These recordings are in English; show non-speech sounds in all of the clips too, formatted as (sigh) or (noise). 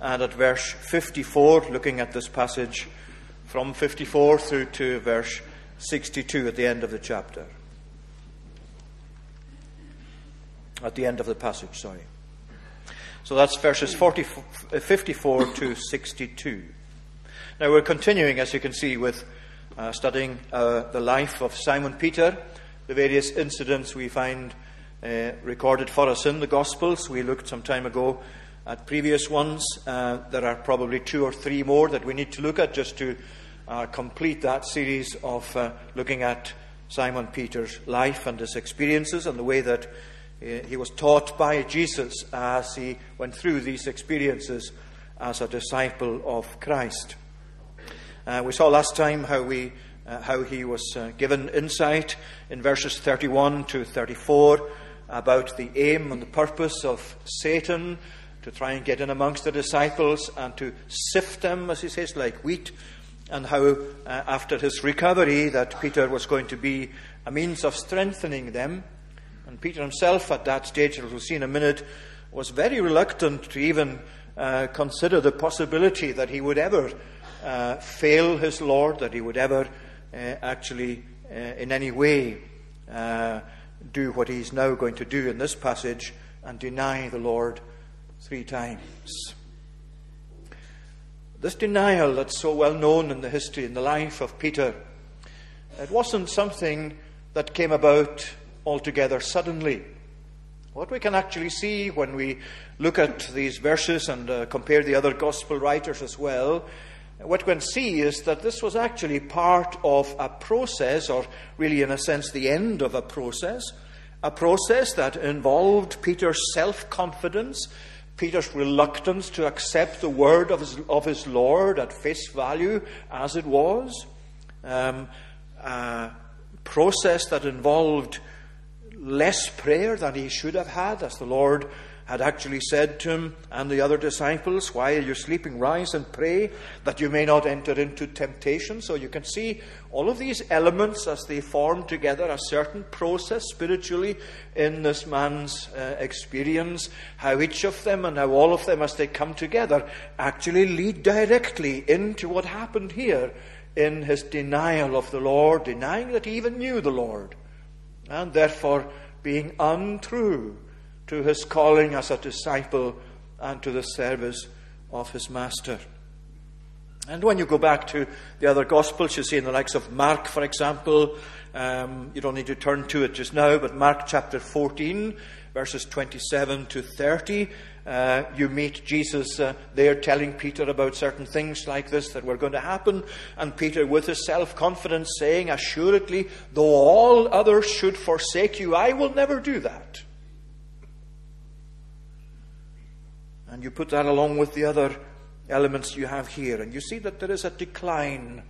and at verse 54, looking at this passage from 54 through to verse 62 at the end of the chapter. At the end of the passage, sorry. So that's verses 40, 54 to 62. Now we're continuing, as you can see, with uh, studying uh, the life of Simon Peter, the various incidents we find uh, recorded for us in the Gospels. We looked some time ago at previous ones. Uh, there are probably two or three more that we need to look at just to uh, complete that series of uh, looking at Simon Peter's life and his experiences and the way that uh, he was taught by Jesus as he went through these experiences as a disciple of Christ. Uh, we saw last time how we uh, how he was given insight in verses 31 to 34 about the aim and the purpose of Satan to try and get in amongst the disciples and to sift them, as he says, like wheat, and how uh, after his recovery that Peter was going to be a means of strengthening them. And Peter himself, at that stage, as we'll see in a minute, was very reluctant to even uh, consider the possibility that he would ever uh, fail his Lord, that he would ever uh, actually, uh, in any way, uh, do what he's now going to do in this passage and deny the Lord three times. This denial that's so well known in the history and the life of Peter, it wasn't something that came about altogether suddenly. What we can actually see when we look at these verses and uh, compare the other gospel writers as well, what we can see is that this was actually part of a process, or really, in a sense, the end of a process, a process that involved Peter's self confidence Peter's reluctance to accept the word of his, of his Lord at face value as it was, um, a process that involved less prayer than he should have had, as the Lord had actually said to him and the other disciples, While you're sleeping, rise and pray that you may not enter into temptation. So you can see all of these elements as they form together a certain process spiritually in this man's uh, experience, how each of them and how all of them, as they come together, actually lead directly into what happened here in his denial of the Lord, denying that he even knew the Lord, and therefore being untrue to his calling as a disciple and to the service of his master. And when you go back to the other Gospels, you see in the likes of Mark, for example, um, you don't need to turn to it just now, but Mark chapter 14, verses 27 to 30, uh, you meet Jesus uh, there telling Peter about certain things like this that were going to happen. And Peter, with his self confidence, saying, Assuredly, though all others should forsake you, I will never do that. And you put that along with the other elements you have here, and you see that there is a decline,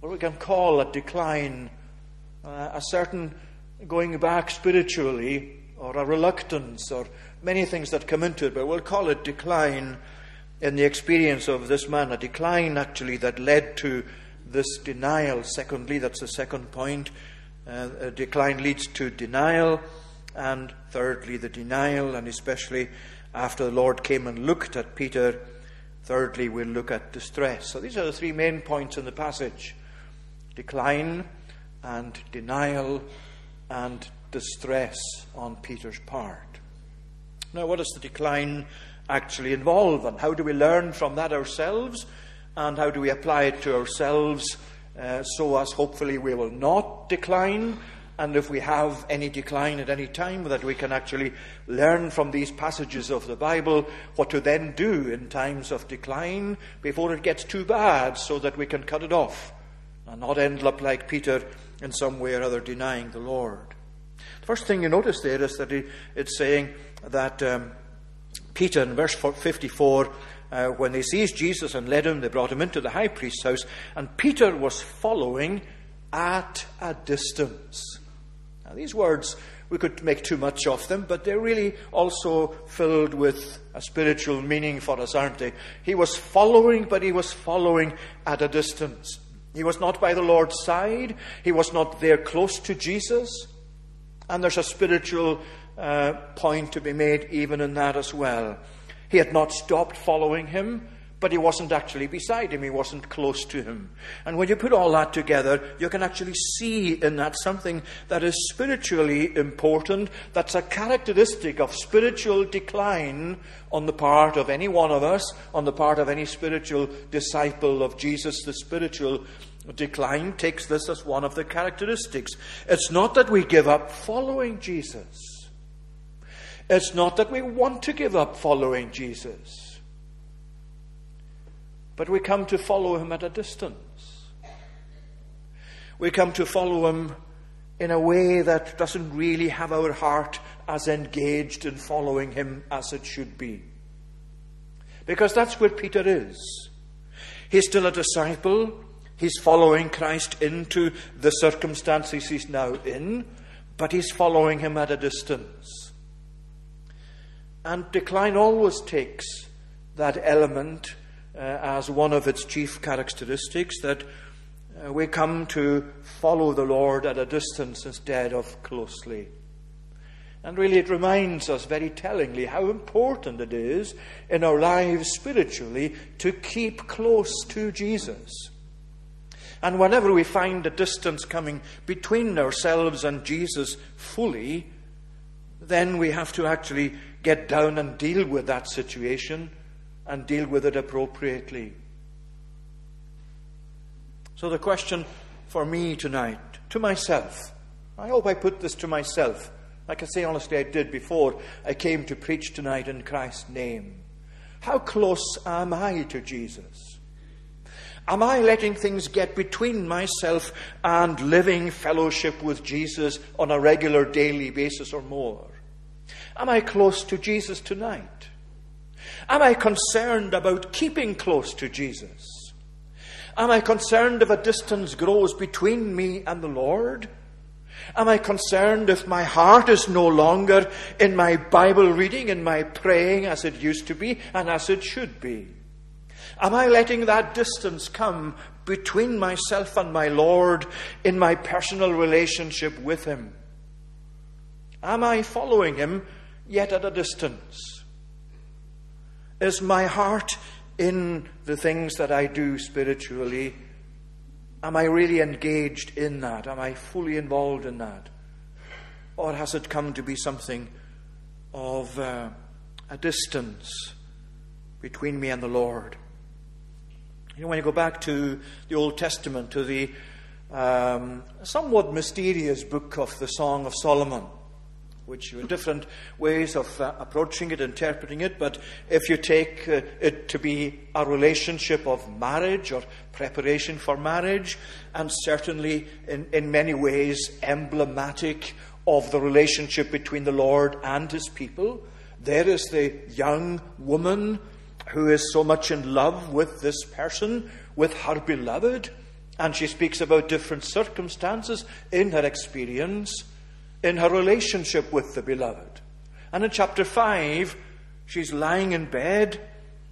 what we can call a decline, uh, a certain going back spiritually, or a reluctance, or many things that come into it, but we'll call it decline in the experience of this man, a decline actually that led to this denial. Secondly, that's the second point. Uh, a decline leads to denial. And thirdly, the denial, and especially after the Lord came and looked at Peter. Thirdly, we'll look at distress. So these are the three main points in the passage decline and denial and distress on Peter's part. Now, what does the decline actually involve, and how do we learn from that ourselves, and how do we apply it to ourselves uh, so as hopefully we will not decline and if we have any decline at any time, that we can actually learn from these passages of the Bible what to then do in times of decline before it gets too bad so that we can cut it off and not end up like Peter in some way or other denying the Lord. The first thing you notice there is that it's saying that um, Peter, in verse 54, uh, when they seized Jesus and led him, they brought him into the high priest's house, and Peter was following at a distance. Now, these words, we could make too much of them, but they're really also filled with a spiritual meaning for us, aren't they? He was following, but he was following at a distance. He was not by the Lord's side, he was not there close to Jesus. And there's a spiritual uh, point to be made even in that as well. He had not stopped following him, but he wasn't actually beside him, he wasn't close to him. And when you put all that together, you can actually see in that something that is spiritually important, that's a characteristic of spiritual decline on the part of any one of us, on the part of any spiritual disciple of Jesus. The spiritual decline takes this as one of the characteristics. It's not that we give up following Jesus. It's not that we want to give up following Jesus but we come to follow him at a distance. We come to follow him in a way that doesn't really have our heart as engaged in following him as it should be. Because that's where Peter is. He's still a disciple. He's following Christ into the circumstances he's now in, but he's following him at a distance. And decline always takes that element as one of its chief characteristics that uh, we come to follow the Lord at a distance instead of closely. And really, it reminds us very tellingly how important it is in our lives spiritually to keep close to Jesus. And whenever we find a distance coming between ourselves and Jesus fully, then we have to actually get down and deal with that situation and deal with it appropriately. So, the question for me tonight, to myself, I hope I put this to myself. Like I say honestly, I did before I came to preach tonight in Christ's name. How close am I to Jesus? Am I letting things get between myself and living fellowship with Jesus on a regular daily basis or more? Am I close to Jesus tonight? Am I concerned about keeping close to Jesus? Am I concerned if a distance grows between me and the Lord? Am I concerned if my heart is no longer in my Bible reading, in my praying as it used to be and as it should be? Am I letting that distance come between myself and my Lord in my personal relationship with Him? Am I following Him yet at a distance? Is my heart in the things that I do spiritually? Am I really engaged in that? Am I fully involved in that? Or has it come to be something of uh, a distance between me and the Lord? You know, when you go back to the Old Testament, to the um, somewhat mysterious book of the Song of Solomon, which are different ways of uh, approaching it, interpreting it. But if you take uh, it to be a relationship of marriage or preparation for marriage, and certainly in, in many ways emblematic of the relationship between the Lord and his people, there is the young woman who is so much in love with this person, with her beloved. And she speaks about different circumstances in her experience in her relationship with the beloved. And in chapter 5, she's lying in bed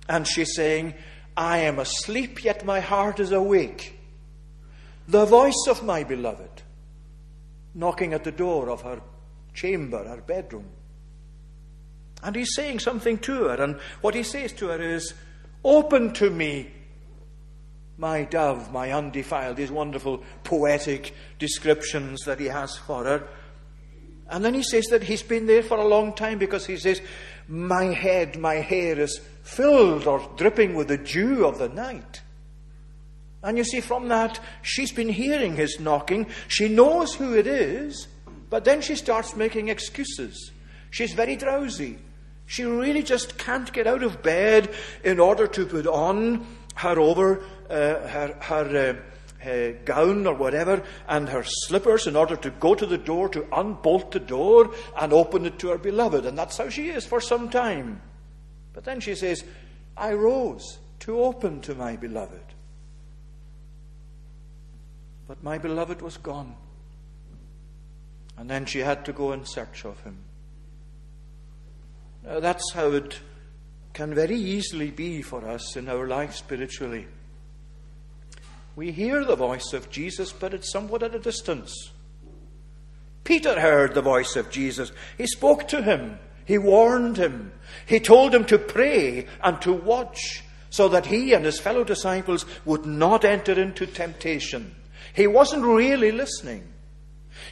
and she's saying, I am asleep, yet my heart is awake. The voice of my beloved knocking at the door of her chamber, her bedroom. And he's saying something to her, and what he says to her is, Open to me, my dove, my undefiled, these wonderful poetic descriptions that he has for her. And then he says that he's been there for a long time because he says, My head, my hair is filled or dripping with the dew of the night. And you see, from that, she's been hearing his knocking. She knows who it is, but then she starts making excuses. She's very drowsy. She really just can't get out of bed in order to put on her over, uh, her, her uh, uh, gown or whatever and her slippers in order to go to the door, to unbolt the door and open it to her beloved. And that's how she is for some time. But then she says, I rose to open to my beloved. But my beloved was gone. And then she had to go in search of him. Now, that's how it can very easily be for us in our life spiritually. We hear the voice of Jesus, but it's somewhat at a distance. Peter heard the voice of Jesus. He spoke to him. He warned him. He told him to pray and to watch. so that he and his fellow disciples would not enter into temptation. He wasn't really listening.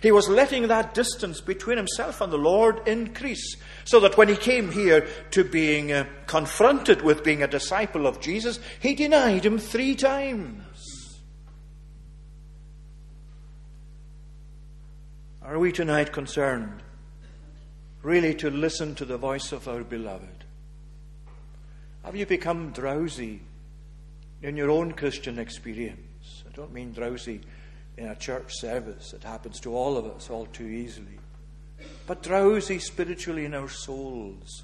He was letting that distance between himself and the Lord increase, so that when he came here to being uh, confronted with being a disciple of Jesus, he denied him three times. Are we tonight concerned really to listen to the voice of our beloved? Have you become drowsy in your own Christian experience? I don't mean drowsy in a church service. It happens to all of us all too easily. But drowsy spiritually in our souls.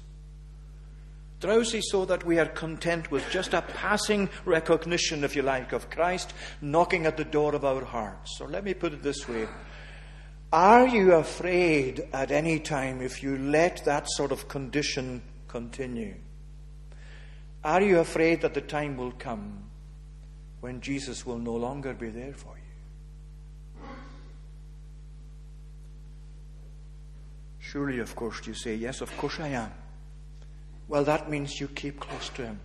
Drowsy so that we are content with just a passing recognition, if you like, of Christ knocking at the door of our hearts. Or let me put it this way Are you afraid at any time if you let that sort of condition continue? Are you afraid that the time will come when Jesus will no longer be there for you? Surely, of course, you say, Yes, of course I am. Well, that means you keep close to Him.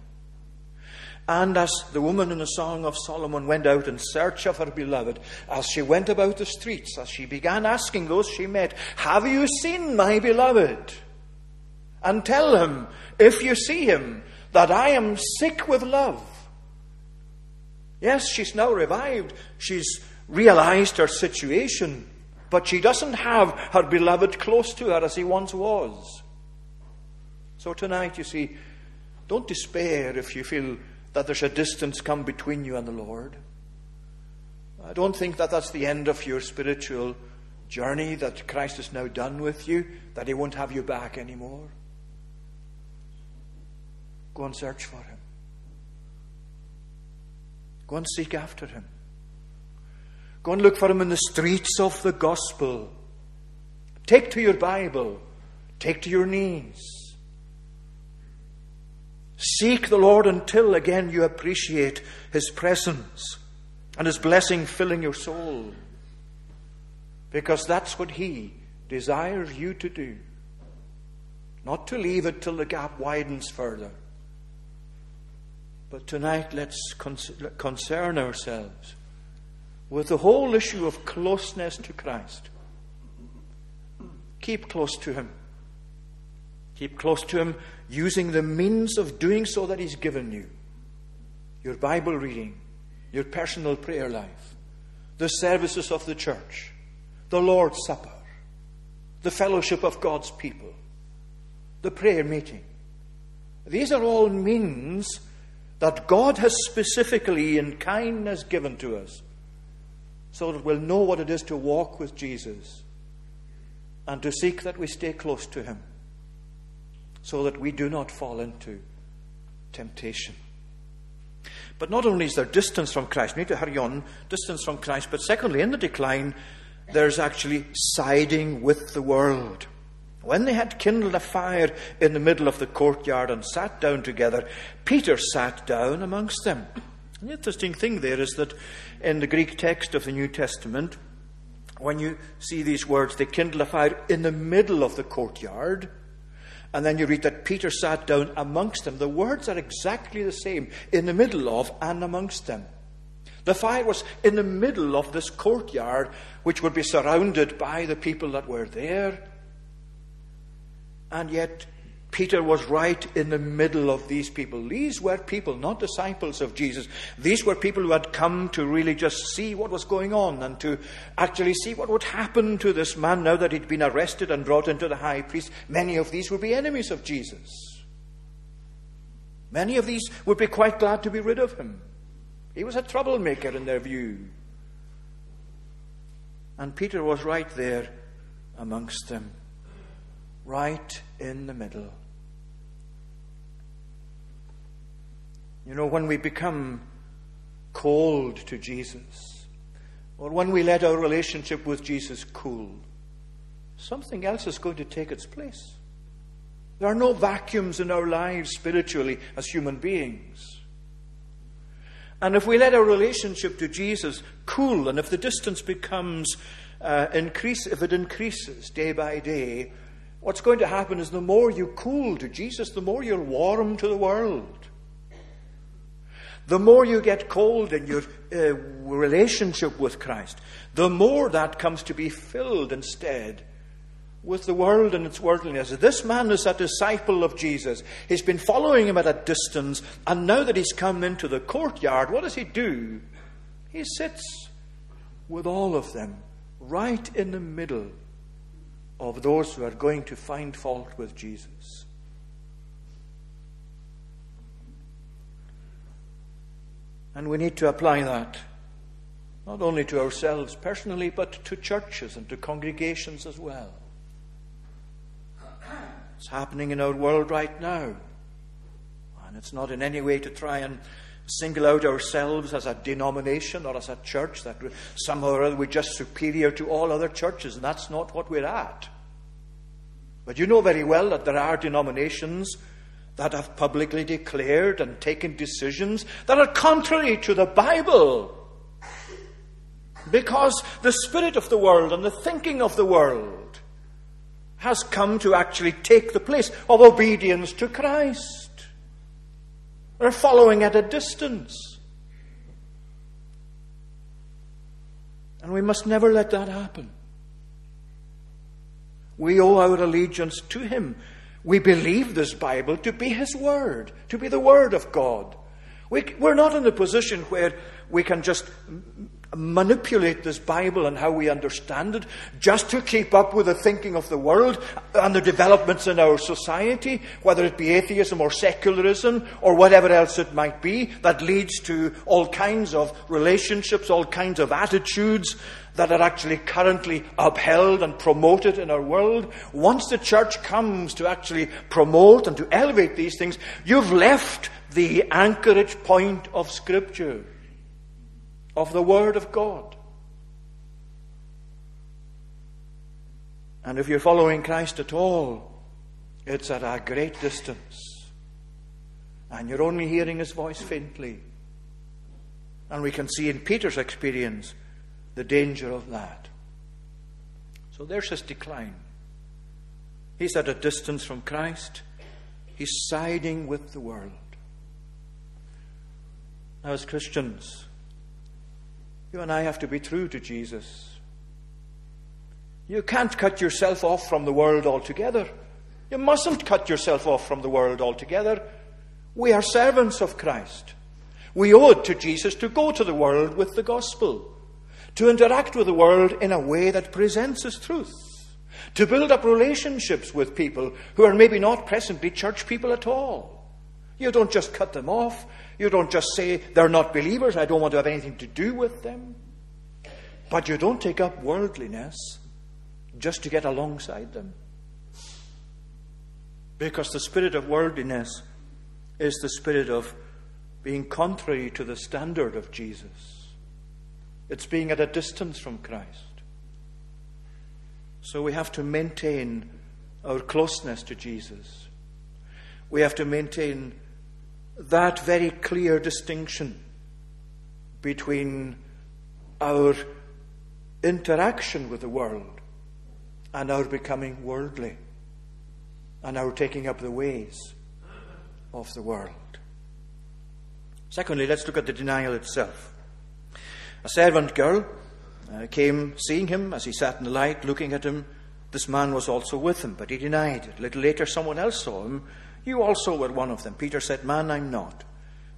And as the woman in the Song of Solomon went out in search of her beloved, as she went about the streets, as she began asking those she met, Have you seen my beloved? And tell him, if you see him, that I am sick with love. Yes, she's now revived. She's realized her situation, but she doesn't have her beloved close to her as he once was. So tonight, you see, don't despair if you feel that there's a distance come between you and the Lord. I don't think that that's the end of your spiritual journey, that Christ is now done with you, that he won't have you back anymore. Go and search for him. Go and seek after him. Go and look for him in the streets of the gospel. Take to your Bible. Take to your knees. Seek the Lord until again you appreciate his presence and his blessing filling your soul. Because that's what he desires you to do. Not to leave it till the gap widens further but tonight, let's concern ourselves with the whole issue of closeness to Christ. Keep close to Him. Keep close to Him using the means of doing so that He's given you your Bible reading, your personal prayer life, the services of the church, the Lord's Supper, the fellowship of God's people, the prayer meeting. These are all means that God has specifically in kindness given to us so that we'll know what it is to walk with Jesus and to seek that we stay close to Him so that we do not fall into temptation. But not only is there distance from Christ, we need to hurry on, distance from Christ, but secondly, in the decline, there's actually siding with the world. When they had kindled a fire in the middle of the courtyard and sat down together, Peter sat down amongst them. The interesting thing there is that in the Greek text of the New Testament, when you see these words, they kindled a fire in the middle of the courtyard, and then you read that Peter sat down amongst them. The words are exactly the same in the middle of and amongst them. The fire was in the middle of this courtyard, which would be surrounded by the people that were there. And yet, Peter was right in the middle of these people. These were people, not disciples of Jesus. These were people who had come to really just see what was going on and to actually see what would happen to this man now that he'd been arrested and brought into the high priest. Many of these would be enemies of Jesus. Many of these would be quite glad to be rid of him. He was a troublemaker in their view. And Peter was right there amongst them right in the middle. You know, when we become cold to Jesus, or when we let our relationship with Jesus cool, something else is going to take its place. There are no vacuums in our lives spiritually as human beings. And if we let our relationship to Jesus cool, and if the distance becomes uh, increase, if it increases day by day, what's going to happen is the more you cool to Jesus, the more you'll warm to the world. the more you get cold in your uh, relationship with Christ, the more that comes to be filled instead with the world and its worldliness. This man is a disciple of Jesus. He's been following him at a distance, and now that he's come into the courtyard, what does he do? He sits with all of them, right in the middle of those who are going to find fault with Jesus. And we need to apply that not only to ourselves personally, but to churches and to congregations as well. It's happening in our world right now. And it's not in any way to try and single out ourselves as a denomination or as a church that somehow or other we're just superior to all other churches, and that's not what we're at. But you know very well that there are denominations that have publicly declared and taken decisions that are contrary to the Bible. Because the spirit of the world and the thinking of the world has come to actually take the place of obedience to Christ. They're following at a distance. And we must never let that happen. We owe our allegiance to Him. We believe this Bible to be His Word, to be the Word of God. We, are not in a position where we can just manipulate this Bible and how we understand it just to keep up with the thinking of the world and the developments in our society, whether it be atheism or secularism or whatever else it might be, that leads to all kinds of relationships, all kinds of attitudes that are actually currently upheld and promoted in our world. Once the church comes to actually promote and to elevate these things, you've left the anchorage point of Scripture of the Word of God. And if you're following Christ at all, it's at a great distance. And you're only hearing his voice faintly. And we can see in Peter's experience the danger of that. So there's his decline. He's at a distance from Christ, he's siding with the world. Now, as Christians, you and I have to be true to Jesus. You can't cut yourself off from the world altogether. You mustn't cut yourself off from the world altogether. We are servants of Christ. We owe it to Jesus to go to the world with the gospel, to interact with the world in a way that presents His truth, to build up relationships with people who are maybe not presently church people at all. You don't just cut them off. You don't just say they're not believers, I don't want to have anything to do with them. But you don't take up worldliness just to get alongside them. Because the spirit of worldliness is the spirit of being contrary to the standard of Jesus. It's being at a distance from Christ. So we have to maintain our closeness to Jesus. We have to maintain that very clear distinction between our interaction with the world and our becoming worldly and our taking up the ways of the world. Secondly, let's look at the denial itself. A servant girl uh, came seeing him as he sat in the light, looking at him. This man was also with him, but he denied it. A little later, someone else saw him you also were one of them. Peter said, Man, I'm not.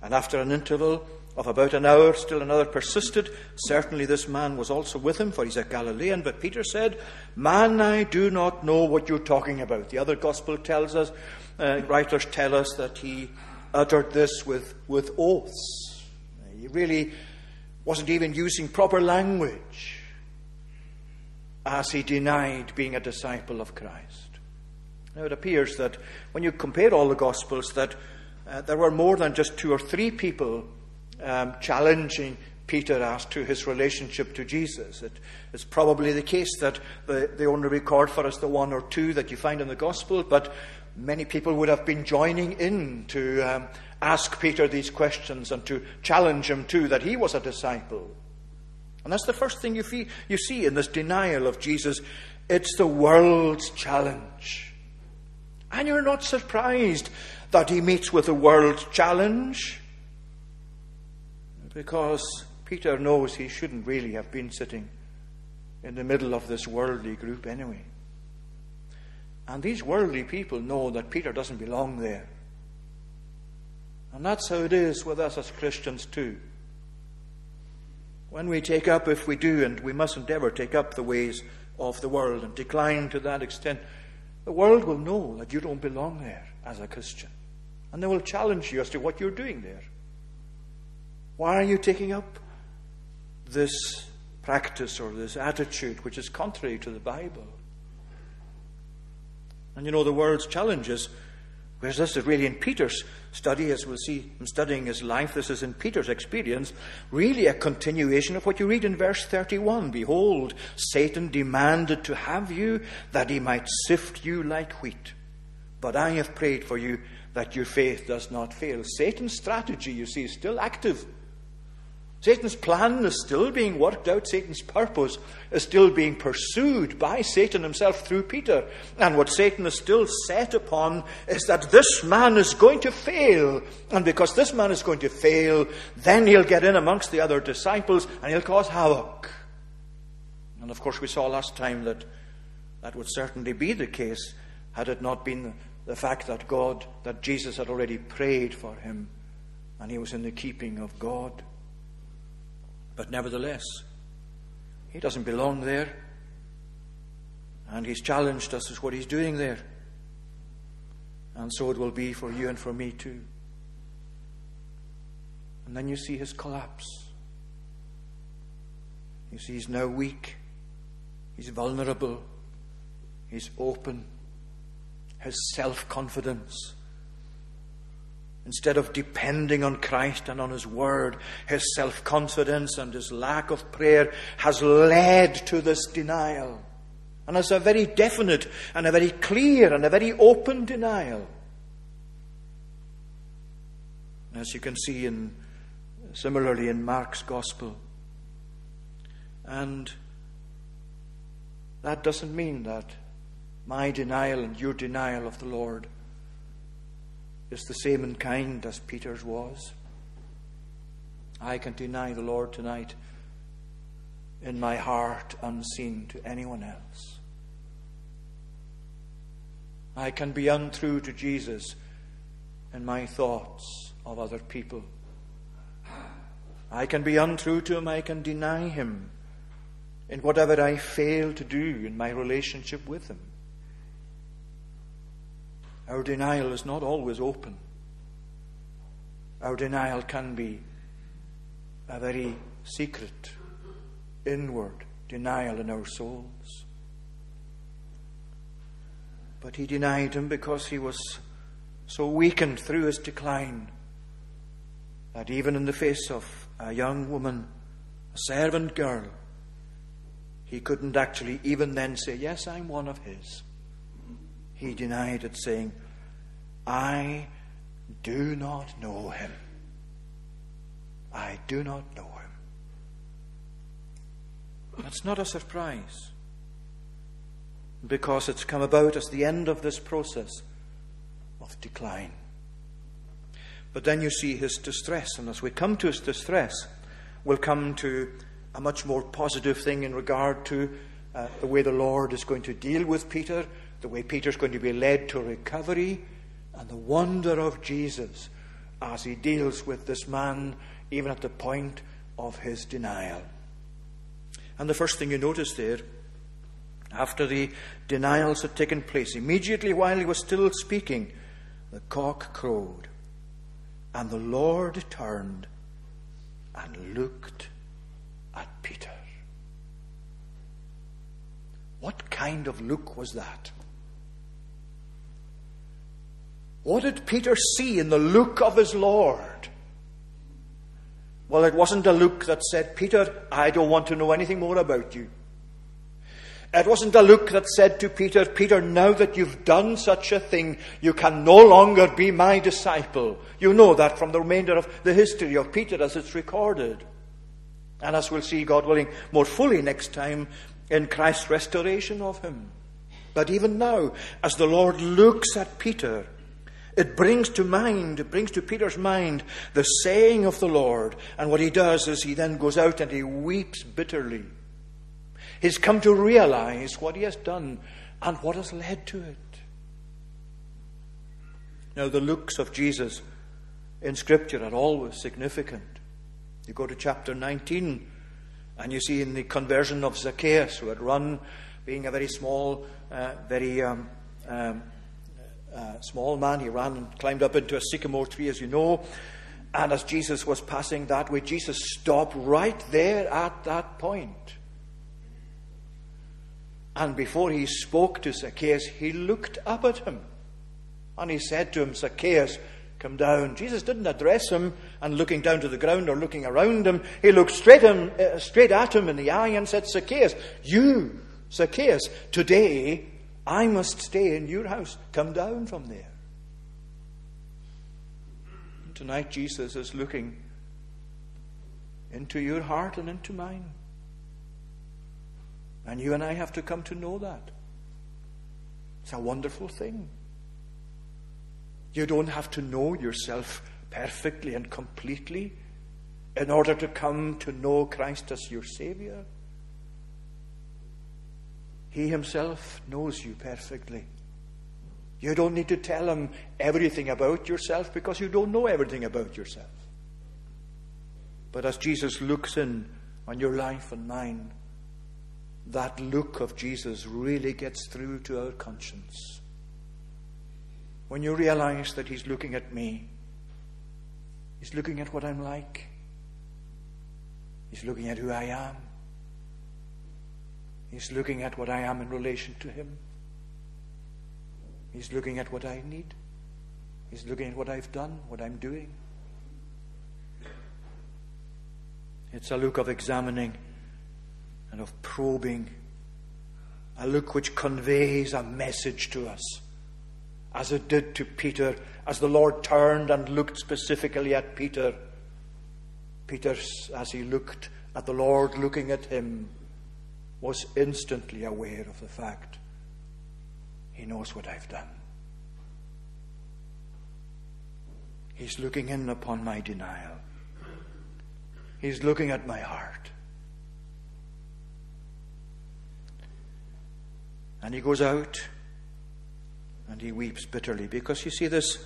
And after an interval of about an hour, still another persisted. Certainly this man was also with him, for he's a Galilean. But Peter said, Man, I do not know what you're talking about. The other gospel tells us, uh, writers tell us that he uttered this with, with oaths. He really wasn't even using proper language as he denied being a disciple of Christ. Now, it appears that when you compare all the Gospels, that uh, there were more than just two or three people um, challenging Peter as to his relationship to Jesus. It, it's probably the case that the, they only record for us the one or two that you find in the Gospel, but many people would have been joining in to um, ask Peter these questions and to challenge him too that he was a disciple. And that's the first thing you, feel, you see in this denial of Jesus. It's the world's challenge. And you're not surprised that he meets with a world challenge. Because Peter knows he shouldn't really have been sitting in the middle of this worldly group anyway. And these worldly people know that Peter doesn't belong there. And that's how it is with us as Christians too. When we take up, if we do, and we mustn't ever take up the ways of the world and decline to that extent, the world will know that you don't belong there as a Christian. And they will challenge you as to what you're doing there. Why are you taking up this practice or this attitude which is contrary to the Bible? And you know, the world's challenges Whereas this is really in Peter's study, as we'll see him studying his life, this is in Peter's experience, really a continuation of what you read in verse 31. Behold, Satan demanded to have you that he might sift you like wheat. But I have prayed for you that your faith does not fail. Satan's strategy, you see, is still active. Satan's plan is still being worked out. Satan's purpose is still being pursued by Satan himself through Peter. And what Satan is still set upon is that this man is going to fail. And because this man is going to fail, then he'll get in amongst the other disciples and he'll cause havoc. And of course, we saw last time that that would certainly be the case had it not been the fact that God, that Jesus had already prayed for him and he was in the keeping of God. But nevertheless, he doesn't belong there. And he's challenged us as what he's doing there. And so it will be for you and for me too. And then you see his collapse. You see, he's now weak. He's vulnerable. He's open. His self confidence Instead of depending on Christ and on His Word, his self confidence and his lack of prayer has led to this denial. And it's a very definite and a very clear and a very open denial. As you can see in similarly in Mark's Gospel. And that doesn't mean that my denial and your denial of the Lord is the same in kind as Peter's was. I can deny the Lord tonight in my heart unseen to anyone else. I can be untrue to Jesus in my thoughts of other people. I can be untrue to him, I can deny him in whatever I fail to do in my relationship with him. Our denial is not always open. Our denial can be a very secret, inward denial in our souls. But he denied him because he was so weakened through his decline that even in the face of a young woman, a servant girl, he couldn't actually even then say, Yes, I'm one of his he denied it, saying, I do not know him. I do not know him. That's not a surprise because it's come about as the end of this process of decline. But then you see his distress, and as we come to his distress, we'll come to a much more positive thing in regard to uh, the way the Lord is going to deal with Peter the way Peter's going to be led to recovery, and the wonder of Jesus as he deals with this man, even at the point of his denial. And the first thing you notice there, after the denials had taken place, immediately while he was still speaking, the cock crowed, and the Lord turned and looked at Peter. What kind of look was that? What did Peter see in the look of his Lord? Well, it wasn't a look that said, Peter, I don't want to know anything more about you. It wasn't a look that said to Peter, Peter, now that you've done such a thing, you can no longer be my disciple. You know that from the remainder of the history of Peter as it's recorded. And as we'll see, God willing, more fully next time in Christ's restoration of him. But even now, as the Lord looks at Peter, It brings to mind, it brings to Peter's mind the saying of the Lord. And what he does is he then goes out and he weeps bitterly. He's come to realize what he has done and what has led to it. Now, the looks of Jesus in Scripture are always significant. You go to chapter 19, and you see in the conversion of Zacchaeus, who had run, being a very small, uh, very um, um, small man, he ran and climbed up into a sycamore tree, as you know. And as Jesus was passing that way, Jesus stopped right there at that point. And before he spoke to Zacchaeus, he looked up at him. And he said to him, Zacchaeus, come down. Jesus didn't address him and looking down to the ground or looking around him. He looked straight, him, uh, straight at him in the eye and said, Zacchaeus, you, Zacchaeus, today I must stay in your house. Come down from there. And tonight, Jesus is looking into your heart and into mine. And you and I have to come to know that. It's a wonderful thing. You don't have to know yourself perfectly and completely in order to come to know Christ as your Savior. He Himself knows you perfectly. You don't need to tell Him everything about yourself because you don't know everything about yourself. But as Jesus looks in on your life and mine, that look of Jesus really gets through to our conscience when you realize that He's looking at me, He's looking at what I'm like, He's looking at who I am, He's looking at what I am in relation to Him, He's looking at what I need, He's looking at what I've done, what I'm doing. It's a look of examining and of probing, a look which conveys a message to us as it did to Peter, as the Lord turned and looked specifically at Peter. Peter, as he looked at the Lord looking at him, was instantly aware of the fact he knows what I've done. He's looking in upon my denial. He's looking at my heart. And he goes out and he weeps bitterly because you see this.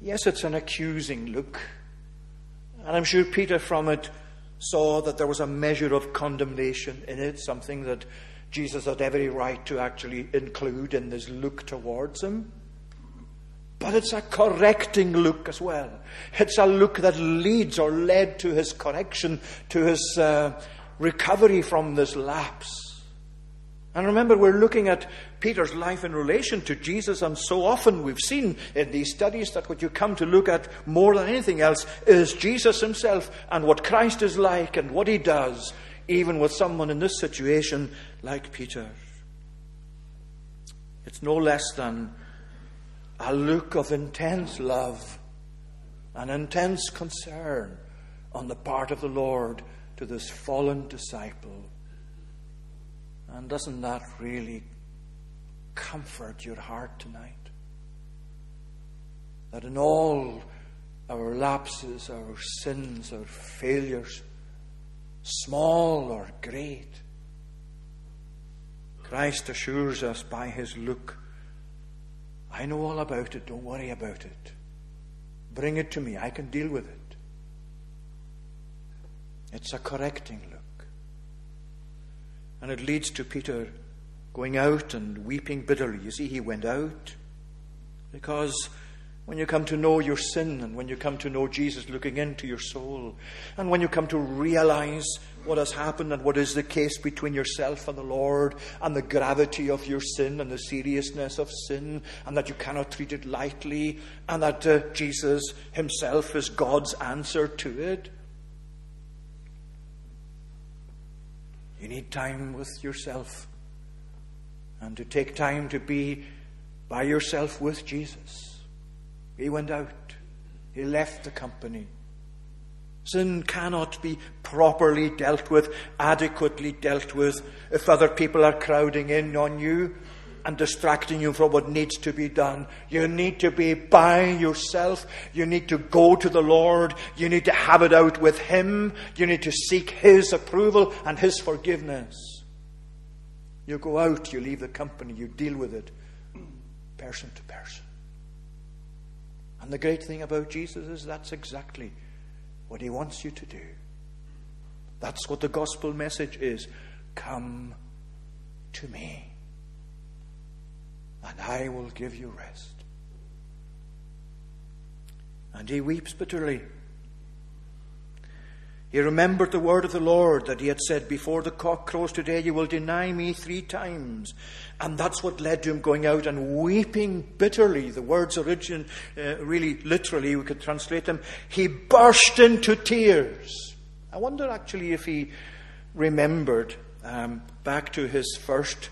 Yes, it's an accusing look. And I'm sure Peter from it saw that there was a measure of condemnation in it, something that Jesus had every right to actually include in this look towards him. But it's a correcting look as well. It's a look that leads or led to his correction, to his uh, recovery from this lapse. And remember, we're looking at Peter's life in relation to Jesus, and so often we've seen in these studies that what you come to look at more than anything else is Jesus himself and what Christ is like and what he does, even with someone in this situation like Peter. It's no less than a look of intense love, an intense concern on the part of the Lord to this fallen disciple. And doesn't that really comfort your heart tonight. That in all our lapses, our sins, our failures, small or great, Christ assures us by his look, I know all about it, don't worry about it. Bring it to me, I can deal with it. It's a correcting look. And it leads to Peter going out and weeping bitterly. You see, he went out because when you come to know your sin and when you come to know Jesus looking into your soul and when you come to realize what has happened and what is the case between yourself and the Lord and the gravity of your sin and the seriousness of sin and that you cannot treat it lightly and that uh, Jesus himself is God's answer to it. You need time with yourself and to take time to be by yourself with Jesus. He went out, he left the company. Sin cannot be properly dealt with, adequately dealt with, if other people are crowding in on you. and distracting you from what needs to be done. You need to be by yourself. You need to go to the Lord. You need to have it out with Him. You need to seek His approval and His forgiveness. You go out, you leave the company, you deal with it person to person. And the great thing about Jesus is that's exactly what He wants you to do. That's what the gospel message is. Come to me, and I will give you rest. And he weeps bitterly. He remembered the word of the Lord that he had said, Before the cock crows today, you will deny me three times. And that's what led to him going out and weeping bitterly. The words origin, uh, really literally, we could translate them. He burst into tears. I wonder actually if he remembered um, back to his first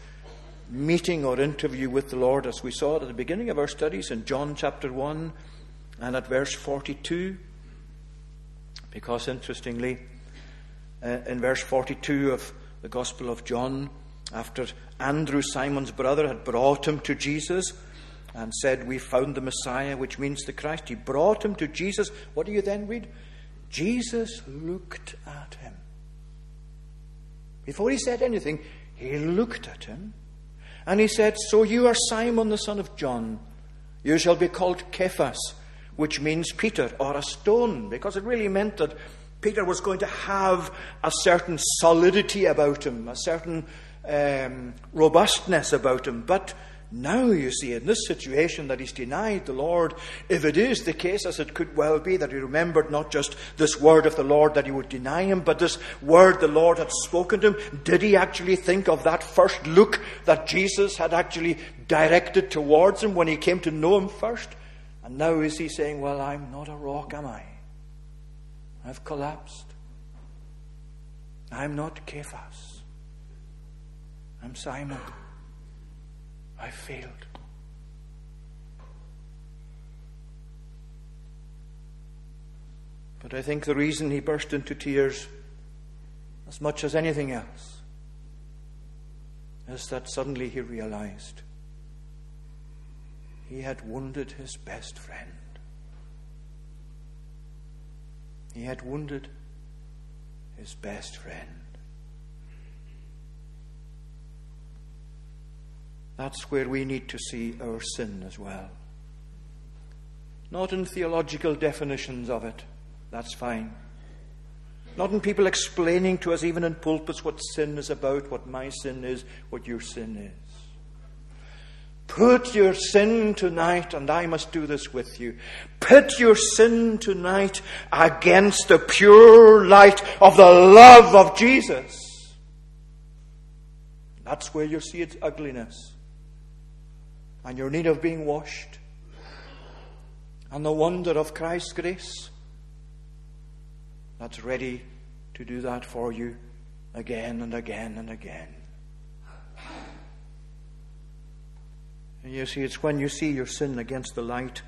meeting or interview with the Lord, as we saw it at the beginning of our studies in John chapter 1 and at verse 42. Because interestingly, uh, in verse 42 of the Gospel of John, after Andrew, Simon's brother, had brought him to Jesus and said, We found the Messiah, which means the Christ, he brought him to Jesus. What do you then read? Jesus looked at him. Before he said anything, he looked at him and he said, So you are Simon the son of John. You shall be called Cephas, which means Peter or a stone, because it really meant that Peter was going to have a certain solidity about him, a certain um, robustness about him. But now, you see, in this situation that he's denied the Lord, if it is the case, as it could well be, that he remembered not just this word of the Lord that he would deny him, but this word the Lord had spoken to him, did he actually think of that first look that Jesus had actually directed towards him when he came to know him first? And now is he saying, Well, I'm not a rock, am I? I've collapsed. I'm not Cephas. I'm Simon. I failed. But I think the reason he burst into tears, as much as anything else, is that suddenly he realized he had wounded his best friend. He had wounded his best friend. That's where we need to see our sin as well. Not in theological definitions of it, that's fine. Not in people explaining to us, even in pulpits, what sin is about, what my sin is, what your sin is. Put your sin tonight, and I must do this with you. Put your sin tonight against the pure light of the love of Jesus. That's where you'll see its ugliness and your need of being washed, and the wonder of Christ's grace that's ready to do that for you again and again and again. And you see, it's when you see your sin against the light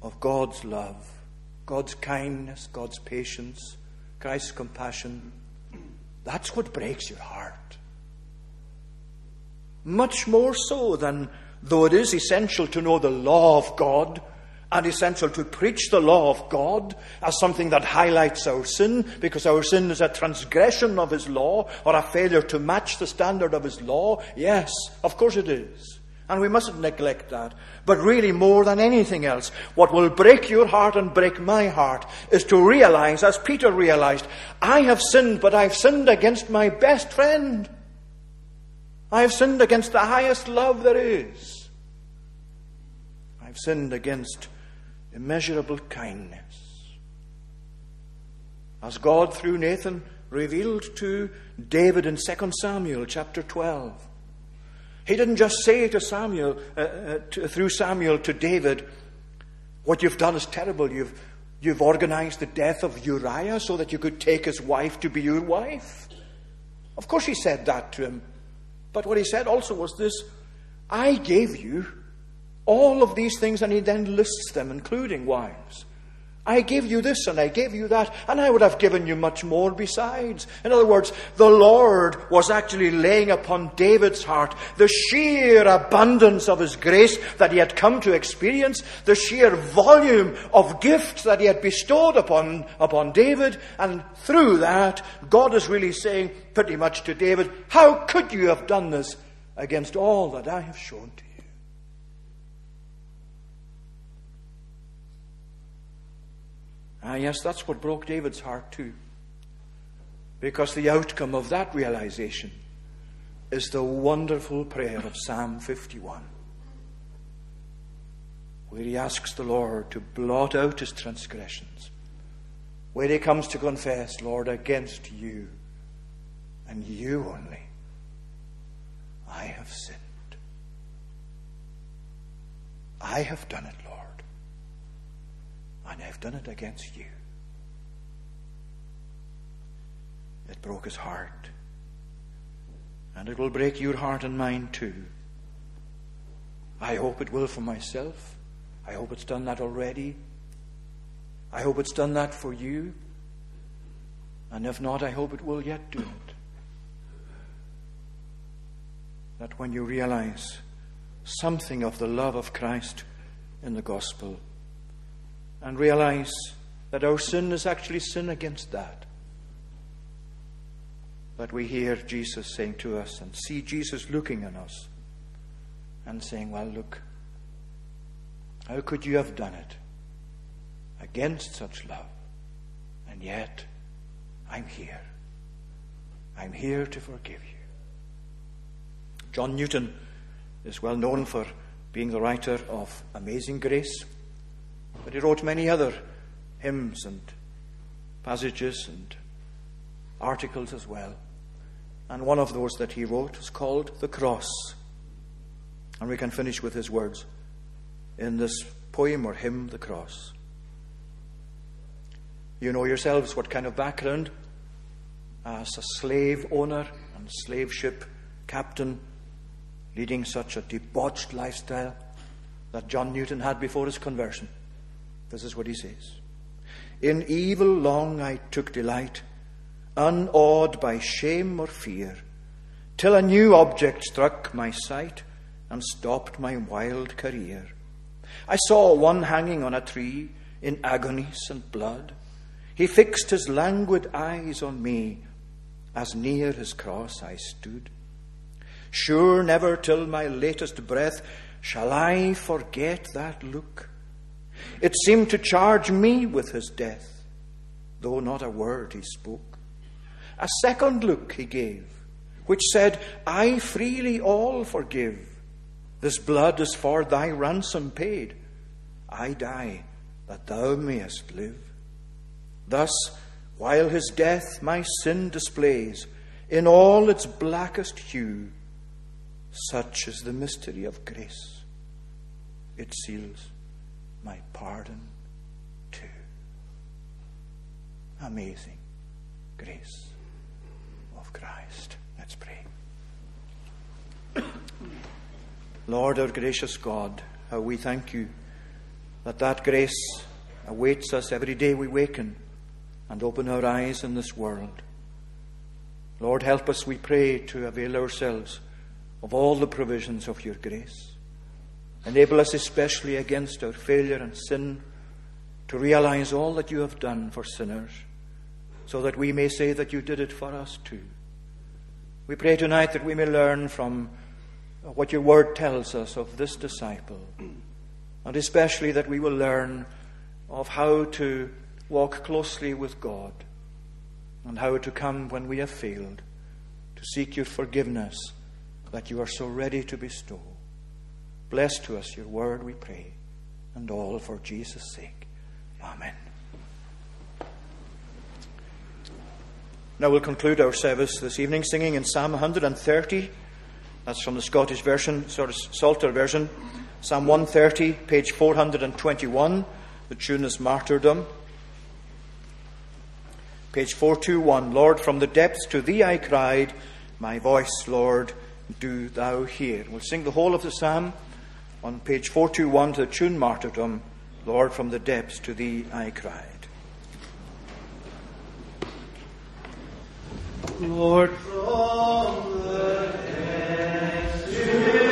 of God's love, God's kindness, God's patience, Christ's compassion, that's what breaks your heart. Much more so than though it is essential to know the law of God and essential to preach the law of God as something that highlights our sin, because our sin is a transgression of His law or a failure to match the standard of His law. Yes, of course it is. And we mustn't neglect that. But really, more than anything else, what will break your heart and break my heart is to realize, as Peter realized, I have sinned, but I've sinned against my best friend. I have sinned against the highest love there is. I've sinned against immeasurable kindness. As God, through Nathan, revealed to David in 2 Samuel chapter 12. He didn't just say to Samuel, uh, uh, to, through Samuel to David, What you've done is terrible. You've, you've organized the death of Uriah so that you could take his wife to be your wife. Of course, he said that to him. But what he said also was this I gave you all of these things, and he then lists them, including wives. I gave you this and I gave you that, and I would have given you much more besides. In other words, the Lord was actually laying upon David's heart the sheer abundance of his grace that he had come to experience, the sheer volume of gifts that he had bestowed upon, upon David, and through that, God is really saying pretty much to David, How could you have done this against all that I have shown to you? Ah, yes, that's what broke David's heart too. Because the outcome of that realization is the wonderful prayer of Psalm 51, where he asks the Lord to blot out his transgressions, where he comes to confess, Lord, against you and you only, I have sinned. I have done it, and I've done it against you. It broke his heart. And it will break your heart and mine too. I hope it will for myself. I hope it's done that already. I hope it's done that for you. And if not, I hope it will yet do it. That when you realize something of the love of Christ in the gospel, and realize that our sin is actually sin against that. But we hear Jesus saying to us and see Jesus looking at us and saying, Well, look, how could you have done it against such love? And yet, I'm here. I'm here to forgive you. John Newton is well known for being the writer of Amazing Grace. But he wrote many other hymns and passages and articles as well. And one of those that he wrote is called The Cross. And we can finish with his words in this poem or hymn, The Cross. You know yourselves what kind of background as a slave owner and slave ship captain leading such a debauched lifestyle that John Newton had before his conversion. This is what he says In evil long I took delight, unawed by shame or fear, till a new object struck my sight and stopped my wild career. I saw one hanging on a tree in agonies and blood. He fixed his languid eyes on me as near his cross I stood. Sure, never till my latest breath shall I forget that look it seemed to charge me with his death, though not a word he spoke. A second look he gave, which said, I freely all forgive. This blood is for thy ransom paid. I die that thou mayest live. Thus, while his death my sin displays in all its blackest hue, such is the mystery of grace. It seals my pardon too. Amazing grace of Christ. Let's pray. Lord, our gracious God, how we thank you that that grace awaits us every day we waken and open our eyes in this world. Lord, help us, we pray, to avail ourselves of all the provisions of your grace. Enable us, especially against our failure and sin, to realize all that you have done for sinners, so that we may say that you did it for us too. We pray tonight that we may learn from what your word tells us of this disciple, and especially that we will learn of how to walk closely with God and how to come when we have failed to seek your forgiveness that you are so ready to bestow. Bless to us your word, we pray, and all for Jesus' sake. Amen. Now we'll conclude our service this evening singing in Psalm 130. That's from the Scottish version, sort of Psalter version. Psalm 130, page 421. The tune is Martyrdom. Page 421. Lord, from the depths to thee I cried, my voice, Lord, do thou hear. We'll sing the whole of the psalm on page 421 to the tune Martyrdom, Lord, from the depths to thee I cried. Lord, from the depths to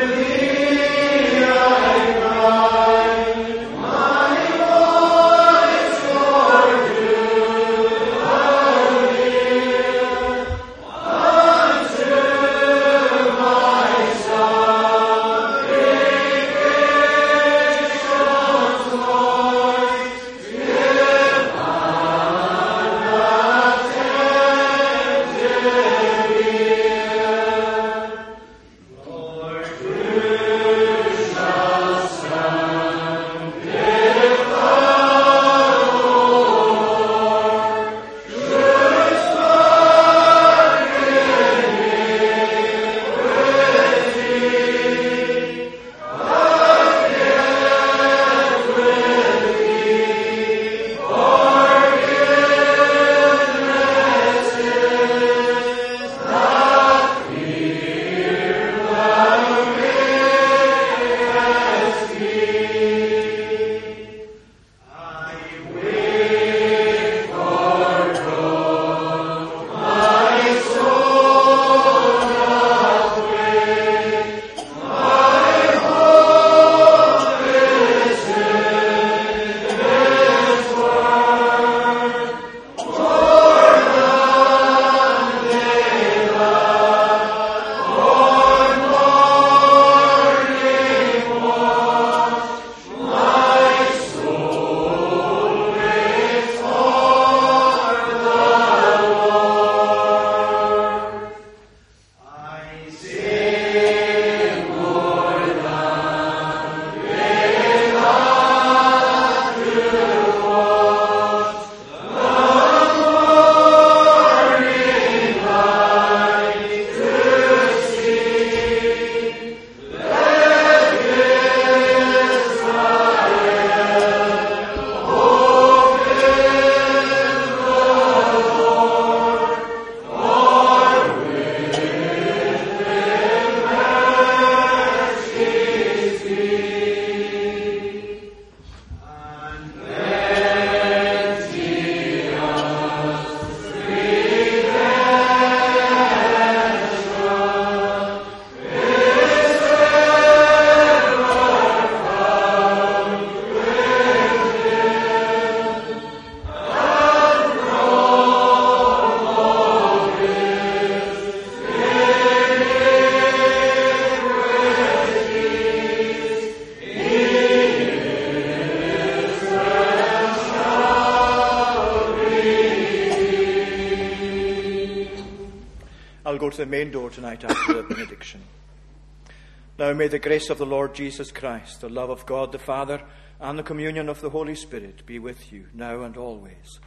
the main door tonight after the (coughs) benediction. Now may the grace of the Lord Jesus Christ, the love of God the Father, and the communion of the Holy Spirit be with you now and always.